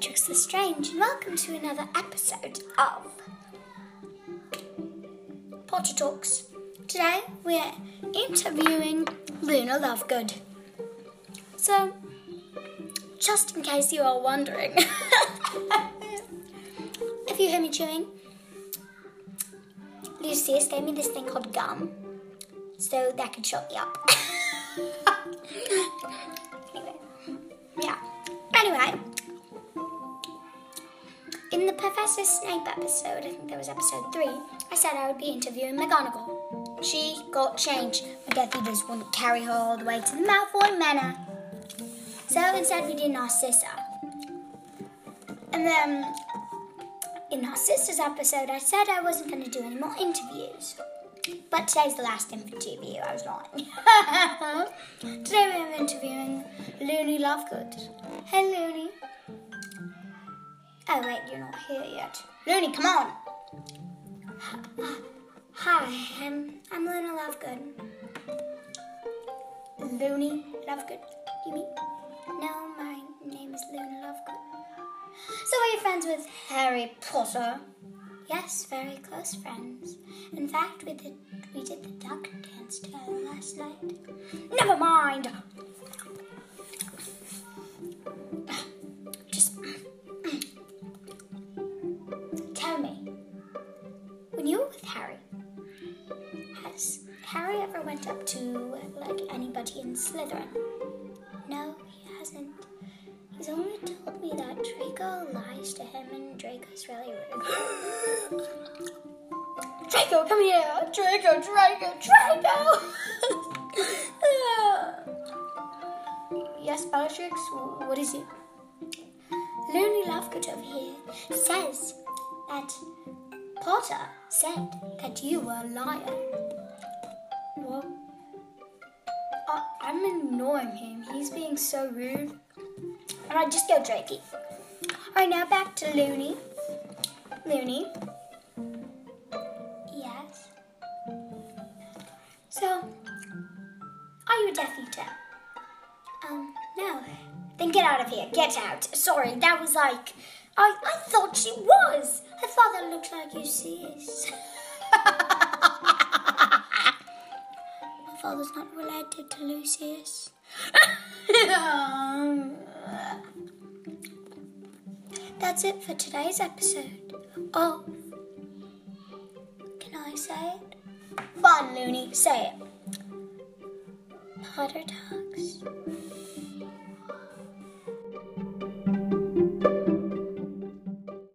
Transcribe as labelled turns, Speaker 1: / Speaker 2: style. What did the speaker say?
Speaker 1: Bellatrix Lestrange, and welcome to another episode of Potter Talks. Today we're interviewing Luna Lovegood. So, just in case you are wondering, if you hear me chewing, Lucius gave me this thing called gum, so that could shut me up. anyway, yeah. Anyway, the Professor Snape episode, I think that was episode three, I said I would be interviewing McGonagall. She got changed. My Death Eaters wouldn't carry her all the way to the Malfoy Manor. So instead we did Narcissa. And then in Narcissa's episode, I said I wasn't going to do any more interviews. But today's the last interview, I was lying. Today we are interviewing Looney Lovegood. Looney. Oh wait, you're not here yet. Looney, come on. Hi, um, I'm I'm Luna Lovegood. Looney Lovegood, you mean? No, my name is Luna Lovegood. So are you friends with Harry Potter? Yes, very close friends. In fact, we did we did the duck dance together last night. Never mind. When you were with Harry, has Harry ever went up to like anybody in Slytherin? No, he hasn't. He's only told me that Draco lies to him and Draco's really rude. Draco, come here! Draco, Draco, Draco! yes, Bellatrix, what is it? Lonely Lovegood over here says that Potter said that you were a liar. What? I, I'm ignoring him. He's being so rude. And I just go Drakey. Alright, now back to Looney. Looney. Yes. So, are you a Death Eater? Um, no. Then get out of here. Get out. Sorry, that was like. I, I thought she was. I thought looked like Lucius. My father's not related to Lucius. That's it for today's episode. Oh, can I say it? Fun, Looney, say it. Potter Talks.